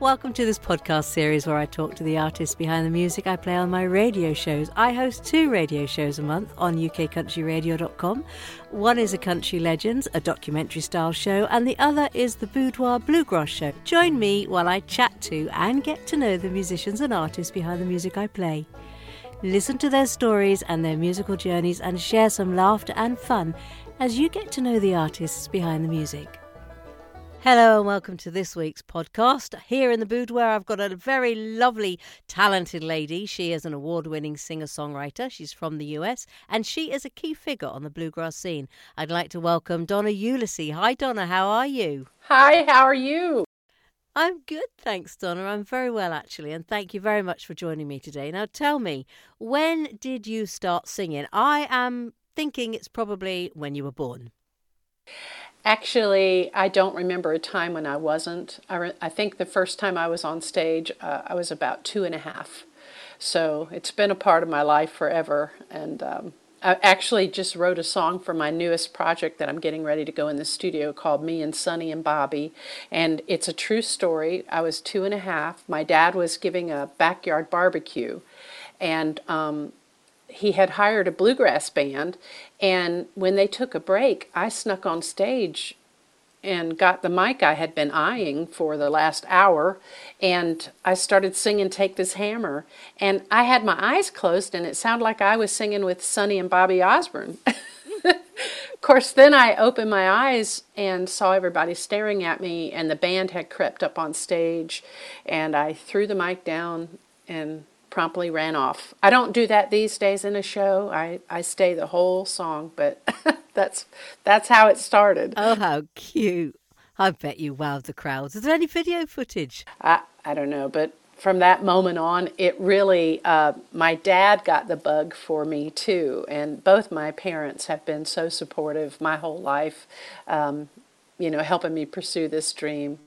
Welcome to this podcast series where I talk to the artists behind the music I play on my radio shows. I host two radio shows a month on ukcountryradio.com. One is a Country Legends, a documentary style show, and the other is the Boudoir Bluegrass show. Join me while I chat to and get to know the musicians and artists behind the music I play. Listen to their stories and their musical journeys and share some laughter and fun as you get to know the artists behind the music. Hello and welcome to this week's podcast. Here in the boudoir, I've got a very lovely, talented lady. She is an award winning singer songwriter. She's from the US and she is a key figure on the bluegrass scene. I'd like to welcome Donna Ulisse. Hi, Donna, how are you? Hi, how are you? I'm good, thanks, Donna. I'm very well, actually, and thank you very much for joining me today. Now, tell me, when did you start singing? I am thinking it's probably when you were born. Actually, I don't remember a time when I wasn't. I, re- I think the first time I was on stage, uh, I was about two and a half. So it's been a part of my life forever. And um, I actually just wrote a song for my newest project that I'm getting ready to go in the studio called Me and Sonny and Bobby. And it's a true story. I was two and a half. My dad was giving a backyard barbecue. And um, he had hired a bluegrass band, and when they took a break, I snuck on stage and got the mic I had been eyeing for the last hour, and I started singing Take This Hammer. And I had my eyes closed, and it sounded like I was singing with Sonny and Bobby Osborne. of course, then I opened my eyes and saw everybody staring at me, and the band had crept up on stage, and I threw the mic down and promptly ran off. I don't do that these days in a show. I, I stay the whole song, but that's that's how it started. Oh, how cute. I bet you wowed the crowds. Is there any video footage? I, I don't know, but from that moment on, it really, uh, my dad got the bug for me too. And both my parents have been so supportive my whole life, um, you know, helping me pursue this dream.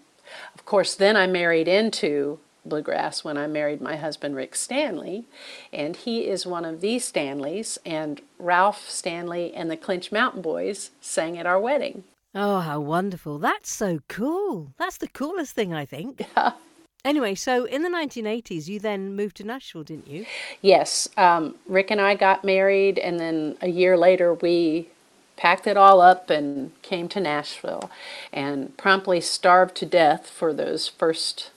Of course, then I married into bluegrass when I married my husband Rick Stanley, and he is one of these Stanleys, and Ralph Stanley and the Clinch Mountain Boys sang at our wedding. Oh, how wonderful. That's so cool. That's the coolest thing, I think. Yeah. Anyway, so in the 1980s, you then moved to Nashville, didn't you? Yes. Um, Rick and I got married, and then a year later, we packed it all up and came to Nashville and promptly starved to death for those first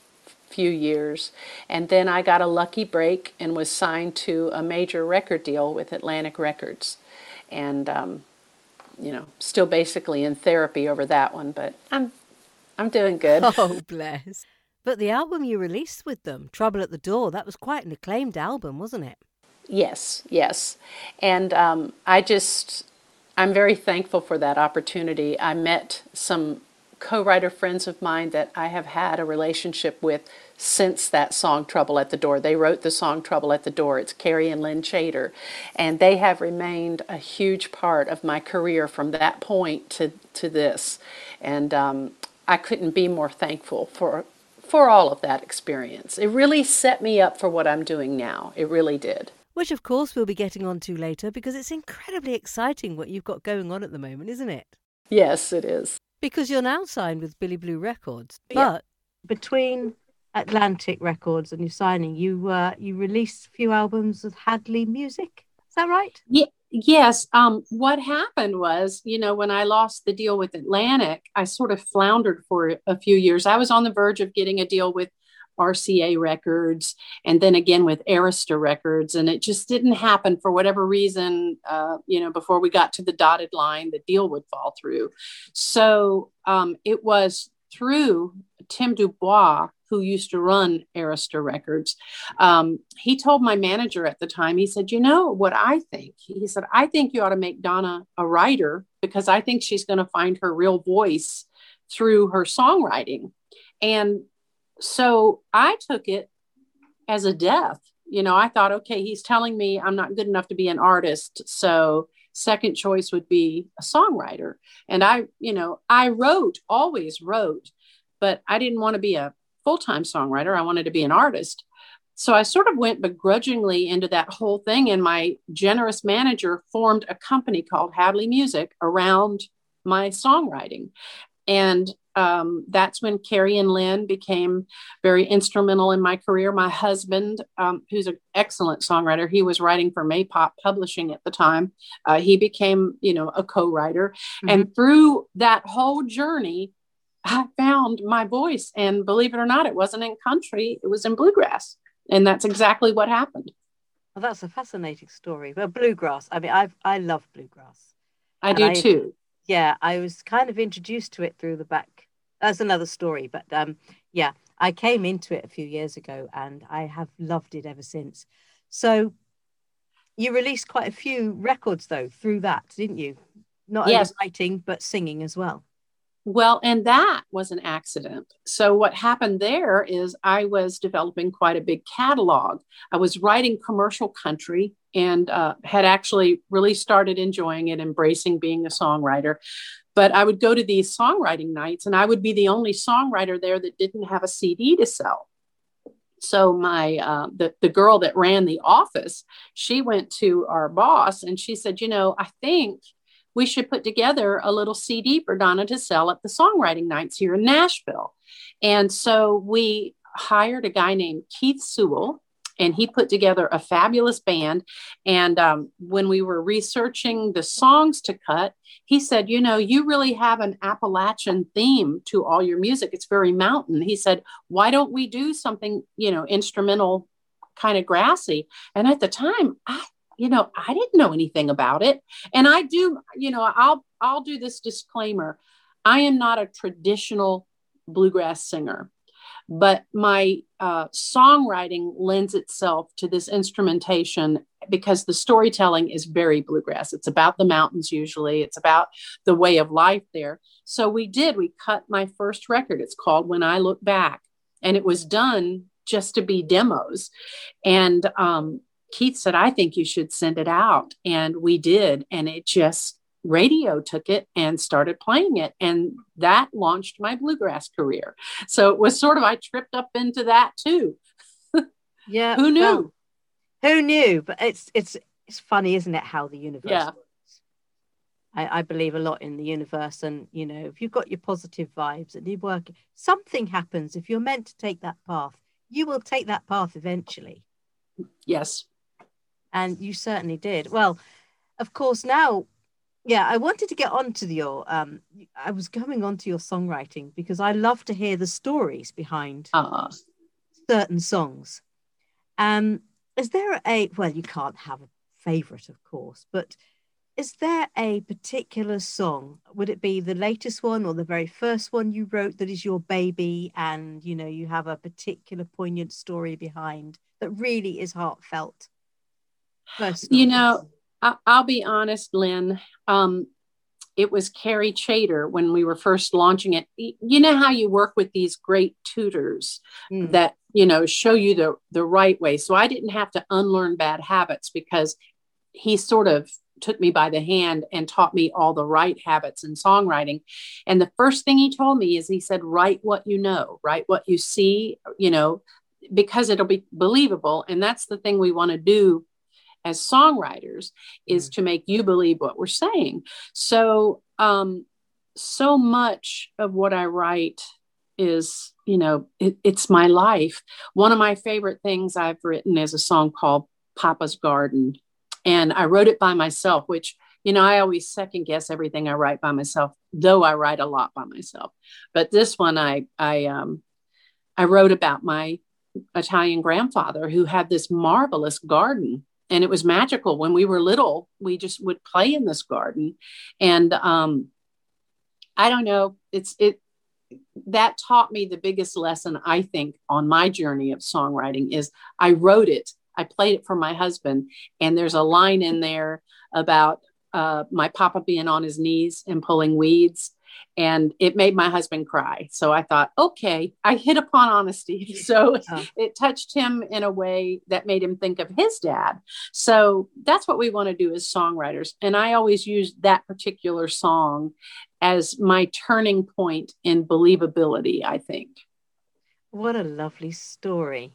few years. And then I got a lucky break and was signed to a major record deal with Atlantic Records. And, um, you know, still basically in therapy over that one, but I'm, I'm doing good. Oh, bless. But the album you released with them, Trouble at the Door, that was quite an acclaimed album, wasn't it? Yes, yes. And um, I just, I'm very thankful for that opportunity. I met some co writer friends of mine that I have had a relationship with since that song Trouble at the Door. They wrote the song Trouble at the Door. It's Kerry and Lynn Chater. And they have remained a huge part of my career from that point to, to this. And um, I couldn't be more thankful for, for all of that experience. It really set me up for what I'm doing now. It really did. Which, of course, we'll be getting on to later because it's incredibly exciting what you've got going on at the moment, isn't it? Yes, it is. Because you're now signed with Billy Blue Records. Yeah. But between Atlantic Records and your signing, you uh, you released a few albums with Hadley Music. Is that right? Yeah. Yes. Um, what happened was, you know, when I lost the deal with Atlantic, I sort of floundered for a few years. I was on the verge of getting a deal with RCA Records and then again with Arista Records, and it just didn't happen for whatever reason. Uh, you know, before we got to the dotted line, the deal would fall through. So um, it was through Tim Dubois who used to run Arista Records, um, he told my manager at the time, he said, You know what I think? He said, I think you ought to make Donna a writer because I think she's going to find her real voice through her songwriting. And so I took it as a death. You know, I thought, okay, he's telling me I'm not good enough to be an artist. So second choice would be a songwriter. And I, you know, I wrote, always wrote, but I didn't want to be a full time songwriter. I wanted to be an artist. So I sort of went begrudgingly into that whole thing. And my generous manager formed a company called Hadley Music around my songwriting. And um, that's when Kerry and Lynn became very instrumental in my career. My husband, um, who's an excellent songwriter, he was writing for Maypop Publishing at the time. Uh, he became, you know, a co-writer, mm-hmm. and through that whole journey, I found my voice. And believe it or not, it wasn't in country; it was in bluegrass, and that's exactly what happened. Well, that's a fascinating story. Well, bluegrass. I mean, I I love bluegrass. I do I, too. Yeah, I was kind of introduced to it through the back that's another story. But um, yeah, I came into it a few years ago and I have loved it ever since. So you released quite a few records though through that, didn't you? Not yes. only writing but singing as well. Well, and that was an accident. So, what happened there is I was developing quite a big catalog. I was writing commercial country and uh, had actually really started enjoying it, embracing being a songwriter. But I would go to these songwriting nights, and I would be the only songwriter there that didn't have a CD to sell. So my uh, the the girl that ran the office, she went to our boss and she said, you know, I think we should put together a little CD for Donna to sell at the songwriting nights here in Nashville. And so we hired a guy named Keith Sewell and he put together a fabulous band. And um, when we were researching the songs to cut, he said, You know, you really have an Appalachian theme to all your music. It's very mountain. He said, Why don't we do something, you know, instrumental, kind of grassy? And at the time, I you know i didn't know anything about it and i do you know i'll i'll do this disclaimer i am not a traditional bluegrass singer but my uh, songwriting lends itself to this instrumentation because the storytelling is very bluegrass. It's about the mountains usually, it's about the way of life there. So we did, we cut my first record. It's called When I Look Back, and it was done just to be demos. And um, Keith said, I think you should send it out. And we did. And it just radio took it and started playing it and that launched my bluegrass career. So it was sort of i tripped up into that too. Yeah who knew? well, who knew? But it's it's it's funny isn't it how the universe yeah. works? I, I believe a lot in the universe and you know if you've got your positive vibes and you work something happens. If you're meant to take that path you will take that path eventually. Yes and you certainly did. Well of course now yeah i wanted to get on to your um i was going on to your songwriting because i love to hear the stories behind uh-huh. certain songs. Um is there a well you can't have a favorite of course but is there a particular song? Would it be the latest one or the very first one you wrote that is your baby and you know you have a particular poignant story behind that really is heartfelt you know I, will be honest, Lynn. Um, it was Kerry Chater when we were first launching it. You know how you work with these great tutors mm. that you know show you the the right way. So I didn't have to unlearn bad habits because he sort of took me by the hand and taught me all the right habits in songwriting. And the first thing he told me is he said, write what you know, write what you see, you know, because it'll be believable. And that's the thing we want to do as songwriters is mm. to make you believe what we're saying. So, um, so much of what I write is, you know, it, it's my life. One of my favorite things I've written is a song called Papa's Garden. And I wrote it by myself, which, you know, I always second guess everything I write by myself, though I write a lot by myself. But this one, I, I, um, I wrote about my Italian grandfather who had this marvelous garden and it was magical. When we were little we just would play in this garden. And um i don't know it's it that taught me the biggest lesson i think on my journey of songwriting is i wrote it i played it for my husband and there's a line in there about uh, my papa being on his knees and pulling weeds and it made my husband cry. So I thought, okay, I hit upon honesty. So oh. it touched him in a way that made him think of his dad. So that's what we want to do as songwriters. And I always use that particular song as my turning point in believability, I think. What a lovely story.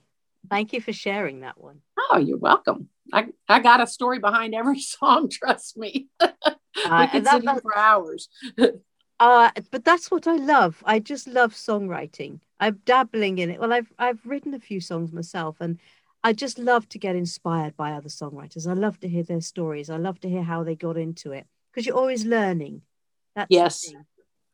Thank you for sharing that one. Oh, you're welcome. I, I got a story behind every song, trust me. we uh, could sit here for hours. Uh, but that's what I love. I just love songwriting. I'm dabbling in it. Well, I've I've written a few songs myself, and I just love to get inspired by other songwriters. I love to hear their stories. I love to hear how they got into it because you're always learning. That's yes,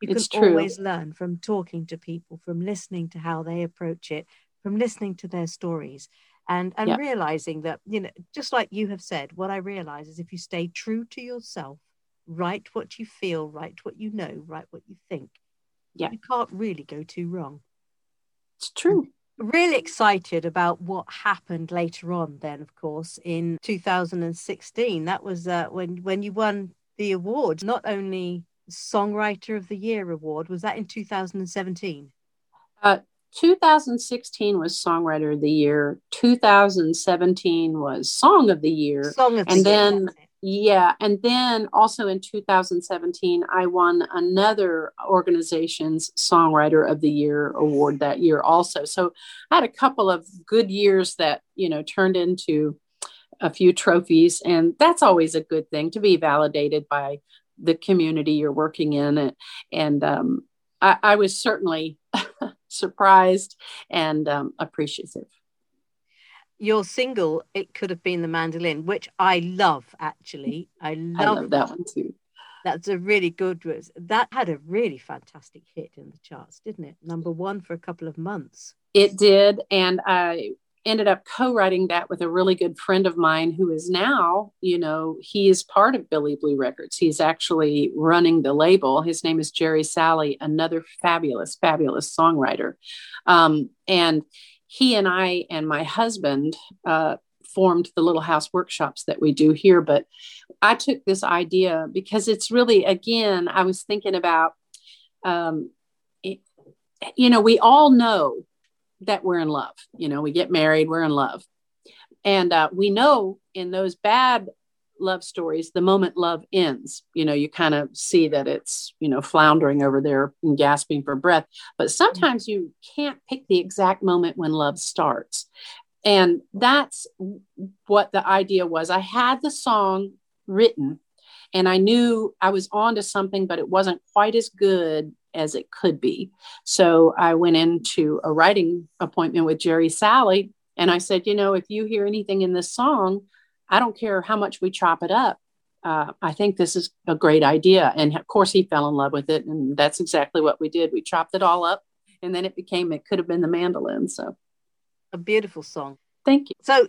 you can true. always learn from talking to people, from listening to how they approach it, from listening to their stories, and and yep. realizing that you know, just like you have said, what I realize is if you stay true to yourself write what you feel, write what you know, write what you think. Yeah. You can't really go too wrong. It's true. I'm really excited about what happened later on then of course in 2016 that was uh, when when you won the award not only songwriter of the year award was that in 2017 uh, 2016 was songwriter of the year 2017 was song of the year song of and the then year, yeah. And then also in 2017, I won another organization's Songwriter of the Year award that year also. So I had a couple of good years that, you know, turned into a few trophies. And that's always a good thing to be validated by the community you're working in. And, um, I, I was certainly surprised and um, appreciative your single it could have been the mandolin which i love actually. I love, I love that one too. That's a really good that had a really fantastic hit in the charts didn't it? Number one for a couple of months. It did and i ended up co-writing that with a really good friend of mine who is now you know he is part of billy blue records. He's actually running the label. His name is jerry Salley, another fabulous fabulous songwriter. Um, and he and I and my husband uh, formed the little house workshops that we do here. But I took this idea because it's really, again, I was thinking about, um, it, you know, we all know that we're in love. You know, we get married, we're in love. And uh, we know in those bad love stories, the moment love ends, you know, you kind of see that it's, you know, floundering over there and gasping for breath. But sometimes you can't pick the exact moment when love starts. And that's what the idea was. I had the song written and I knew I was onto something, but it wasn't quite as good as it could be. So I went into a writing appointment with Jerry Salley and I said, you know, if you hear anything in this song, I don't care how much we chop it up. Uh, I think this is a great idea. And of course, he fell in love with it. And that's exactly what we did. We chopped it all up and then it became, it could have been the mandolin. So a beautiful song. Thank you. So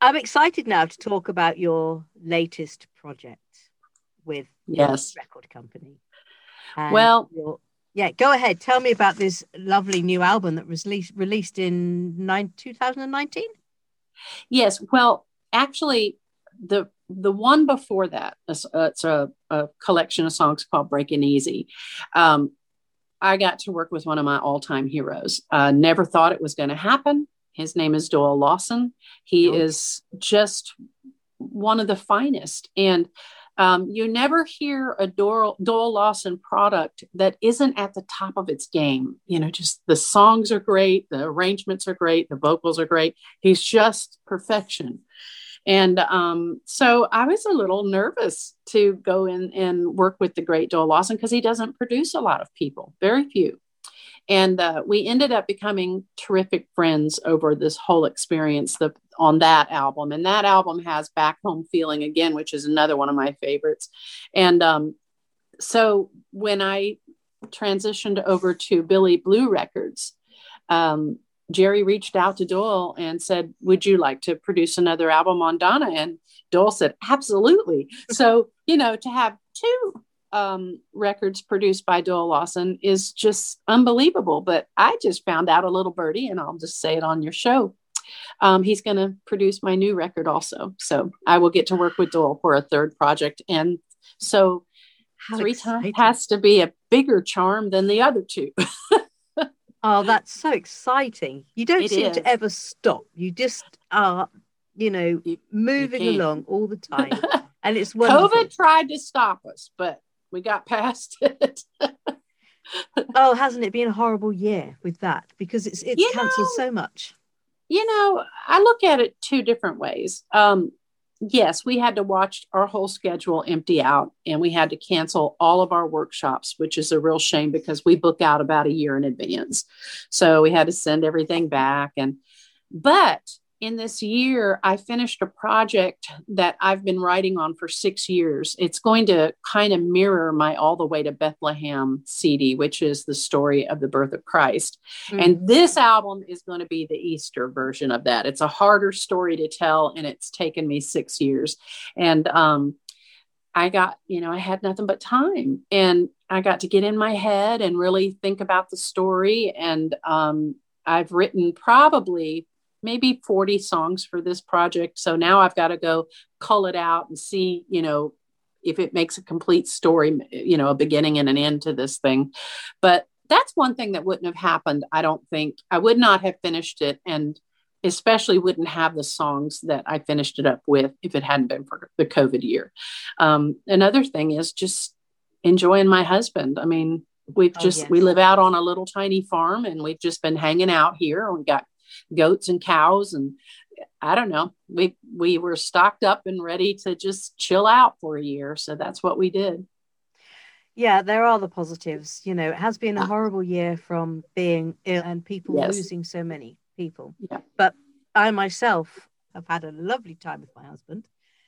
I'm excited now to talk about your latest project with yes record company. Well, yeah, go ahead. Tell me about this lovely new album that was released released in nine, 2019. Yes, well, actually the the one before that it's, it's a, a, collection of songs called breaking easy. Um, i got to work with one of my all-time heroes. Uh, never thought it was going to happen. His name is doyle lawson. He oh. is just one of the finest. And um, you never hear a Doyle, Lawson product that isn't at the top of its game. You know, just the songs are great, the arrangements are great, the vocals are great. He's just perfection. And um, so I was a little nervous to go in and work with the great Doyle Lawson because he doesn't produce a lot of people, very few. And uh, we ended up becoming terrific friends over this whole experience the, on that album. And that album has Back Home Feeling Again, which is another one of my favorites. And um, so when I transitioned over to Billy Blue Records, um, Jerry reached out to Doyle and said, Would you like to produce another album on Donna? And Doyle said, Absolutely. so, you know, to have two um, records produced by Doyle Lawson is just unbelievable. But I just found out a little birdie, and I'll just say it on your show. Um, he's going to produce my new record also. So I will get to work with Doyle for a third project. And so How three times has to be a bigger charm than the other two. Oh, that's so exciting. You don't it seem is. to ever stop. You just are, you know, you, moving you along all the time. And it's wonderful. COVID tried to stop us, but we got past it. oh, hasn't it been a horrible year with that? Because it's it's you cancelled so much. You know, I look at it two different ways. Um, yes, we had to watch our whole schedule empty out and we had to cancel all of our workshops, which is a real shame because we book out about a year in advance. So we had to send everything back. And, but in this year, I finished a project that I've been writing on for six years. It's going to kind of mirror my All the Way to Bethlehem CD, which is the story of the birth of Christ. Mm-hmm. And this album is going to be the Easter version of that. It's a harder story to tell, and it's taken me six years. And, um, I got, you know, I had nothing but time and I got to get in my head and really think about the story. And um, I've written probably maybe 40 songs for this project. So now I've got to go cull it out and see, you know, if it makes a complete story, you know, a beginning and an end to this thing. But that's one thing that wouldn't have happened. I don't think I would not have finished it and especially wouldn't have the songs that I finished it up with if it hadn't been for the COVID year. Um, another thing is just enjoying my husband. I mean, we've oh, just, yes. we live out on a little tiny farm and we've just been hanging out here. We got goats and cows and I don't know. We we were stocked up and ready to just chill out for a year. So that's what we did. Yeah, there are the positives. You know, it has been a ah. horrible year from being ill and people yes. losing so many people. Yeah. But I myself have had a lovely time with my husband.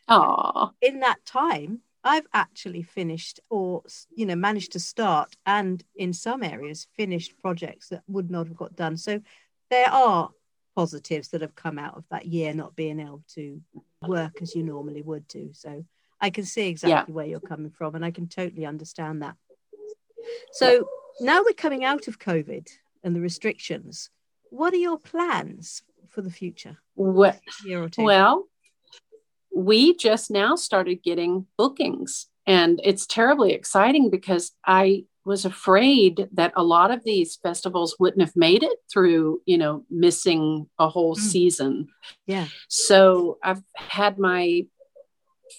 Oh. In that time, I've actually finished or you know managed to start and in some areas finished projects that would not have got done. So there are positives that have come out of that year not being able to work as you normally would do. So I can see exactly yeah. where you're coming from and I can totally understand that. So now we're coming out of COVID and the restrictions. What are your plans for the future? What, well, we just now started getting bookings and it's terribly exciting because I was afraid that a lot of these festivals wouldn't have made it through, you know, missing a whole mm. season. Yeah. So I've had my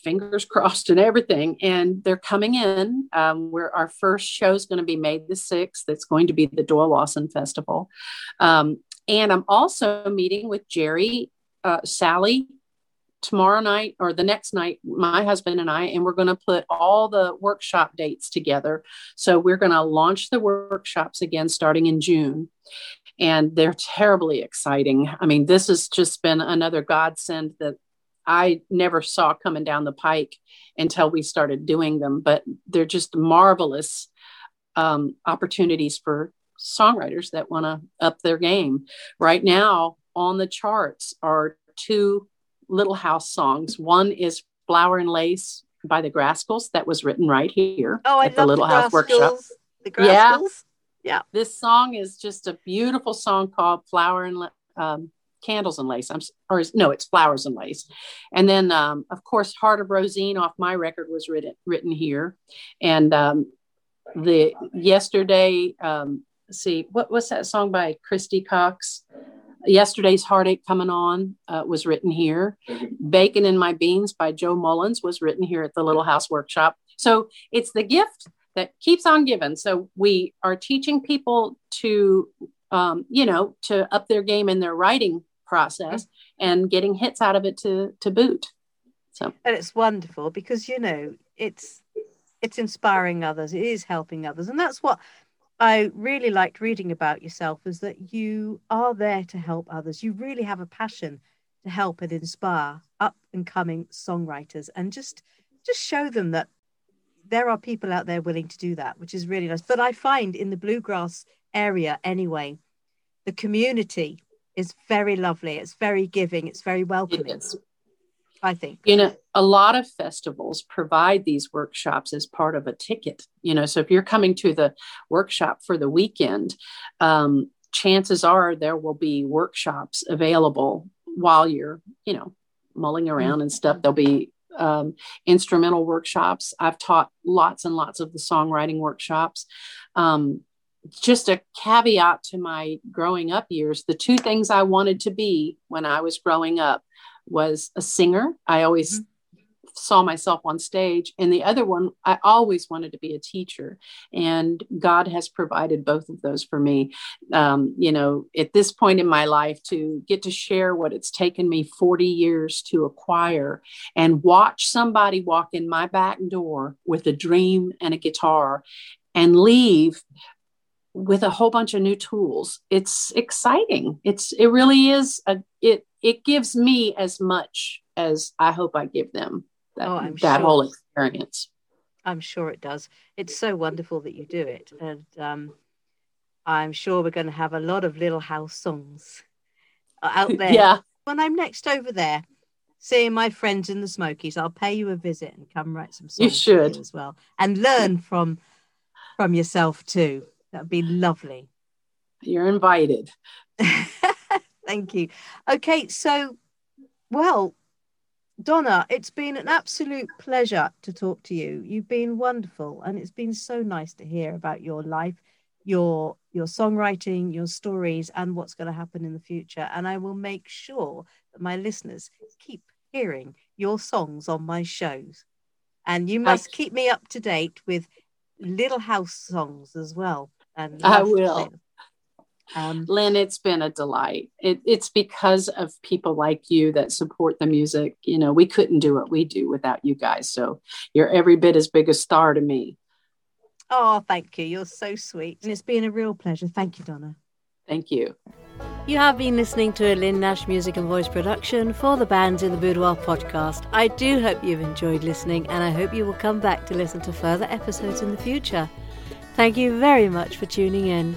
fingers crossed and everything, and they're coming in. Um, where our first show is going to be May the 6th. It's going to be the Doyle Lawson Festival. Um, and I'm also meeting with Jerry, uh, Salley, tomorrow night or the next night, my husband and I, and we're going to put all the workshop dates together. So we're going to launch the workshops again starting in June. And they're terribly exciting. I mean, this has just been another godsend that I never saw coming down the pike until we started doing them, but they're just marvelous um, opportunities for songwriters that want to up their game. Right now, on the charts are two Little House songs. One is Flower and Lace by the Grascals that was written right here oh, I at the Little the House Workshop. The Grascals. Yeah. yeah. This song is just a beautiful song called Flower and um, Candles and Lace. I'm or no, it's Flowers and Lace. And then um, of course Heart of Rosine off my record was written written here. And um, the yesterday um, see what was that song by Christy Cox? Yesterday's Heartache Coming On uh, was written here. Bacon and My Beans by Joe Mullins was written here at the Little House Workshop. So it's the gift that keeps on giving. So we are teaching people to, um, you know, to up their game in their writing process and getting hits out of it to to boot. So and it's wonderful because you know it's it's inspiring others, it is helping others, and that's what I really liked reading about yourself is that you are there to help others. You really have a passion to help and inspire up and coming songwriters and just just show them that there are people out there willing to do that, which is really nice. But I find in the bluegrass area anyway, the community is very lovely. It's very giving. It's very welcoming. I think. You know, a lot of festivals provide these workshops as part of a ticket. You know, so if you're coming to the workshop for the weekend, um, chances are there will be workshops available while you're, you know, mulling around and stuff. There'll be um, instrumental workshops. I've taught lots and lots of the songwriting workshops. Um, just a caveat to my growing up years the two things I wanted to be when I was growing up was a singer. I always mm-hmm. saw myself on stage. And the other one i always wanted to be a teacher. And god has provided both of those for me. Um, you know at this point in my life to get to share what it's taken me 40 years to acquire and watch somebody walk in my back door with a dream and a guitar and leave with a whole bunch of new tools. It's exciting. It's it really is a it it gives me as much as i hope i give them that, oh, I'm that sure. whole experience. I'm sure it does. It's so wonderful that you do it. And um, i'm sure we're going to have a lot of little house songs out there. Yeah. When i'm next over there seeing my friends in the smokies i'll pay you a visit and come write some songs you should. as well. And learn from from yourself too. That'd be lovely. You're invited. Thank you. Okay, so, well, Donna, it's been an absolute pleasure to talk to you. You've been wonderful, and it's been so nice to hear about your life, your your songwriting, your stories, and what's going to happen in the future. And I will make sure that my listeners keep hearing your songs on my shows. And you must I... keep me up to date with little house songs as well. And I will. Um, Lynn, it's been a delight. It, it's because of people like you that support the music. You know, we couldn't do what we do without you guys. So you're every bit as big a star to me. Oh, thank you. You're so sweet. And it's been a real pleasure. Thank you, Donna. Thank you. You have been listening to a Lynn Nash music and voice production for the Bands in the Boudoir podcast. I do hope you've enjoyed listening, and I hope you will come back to listen to further episodes in the future. Thank you very much for tuning in.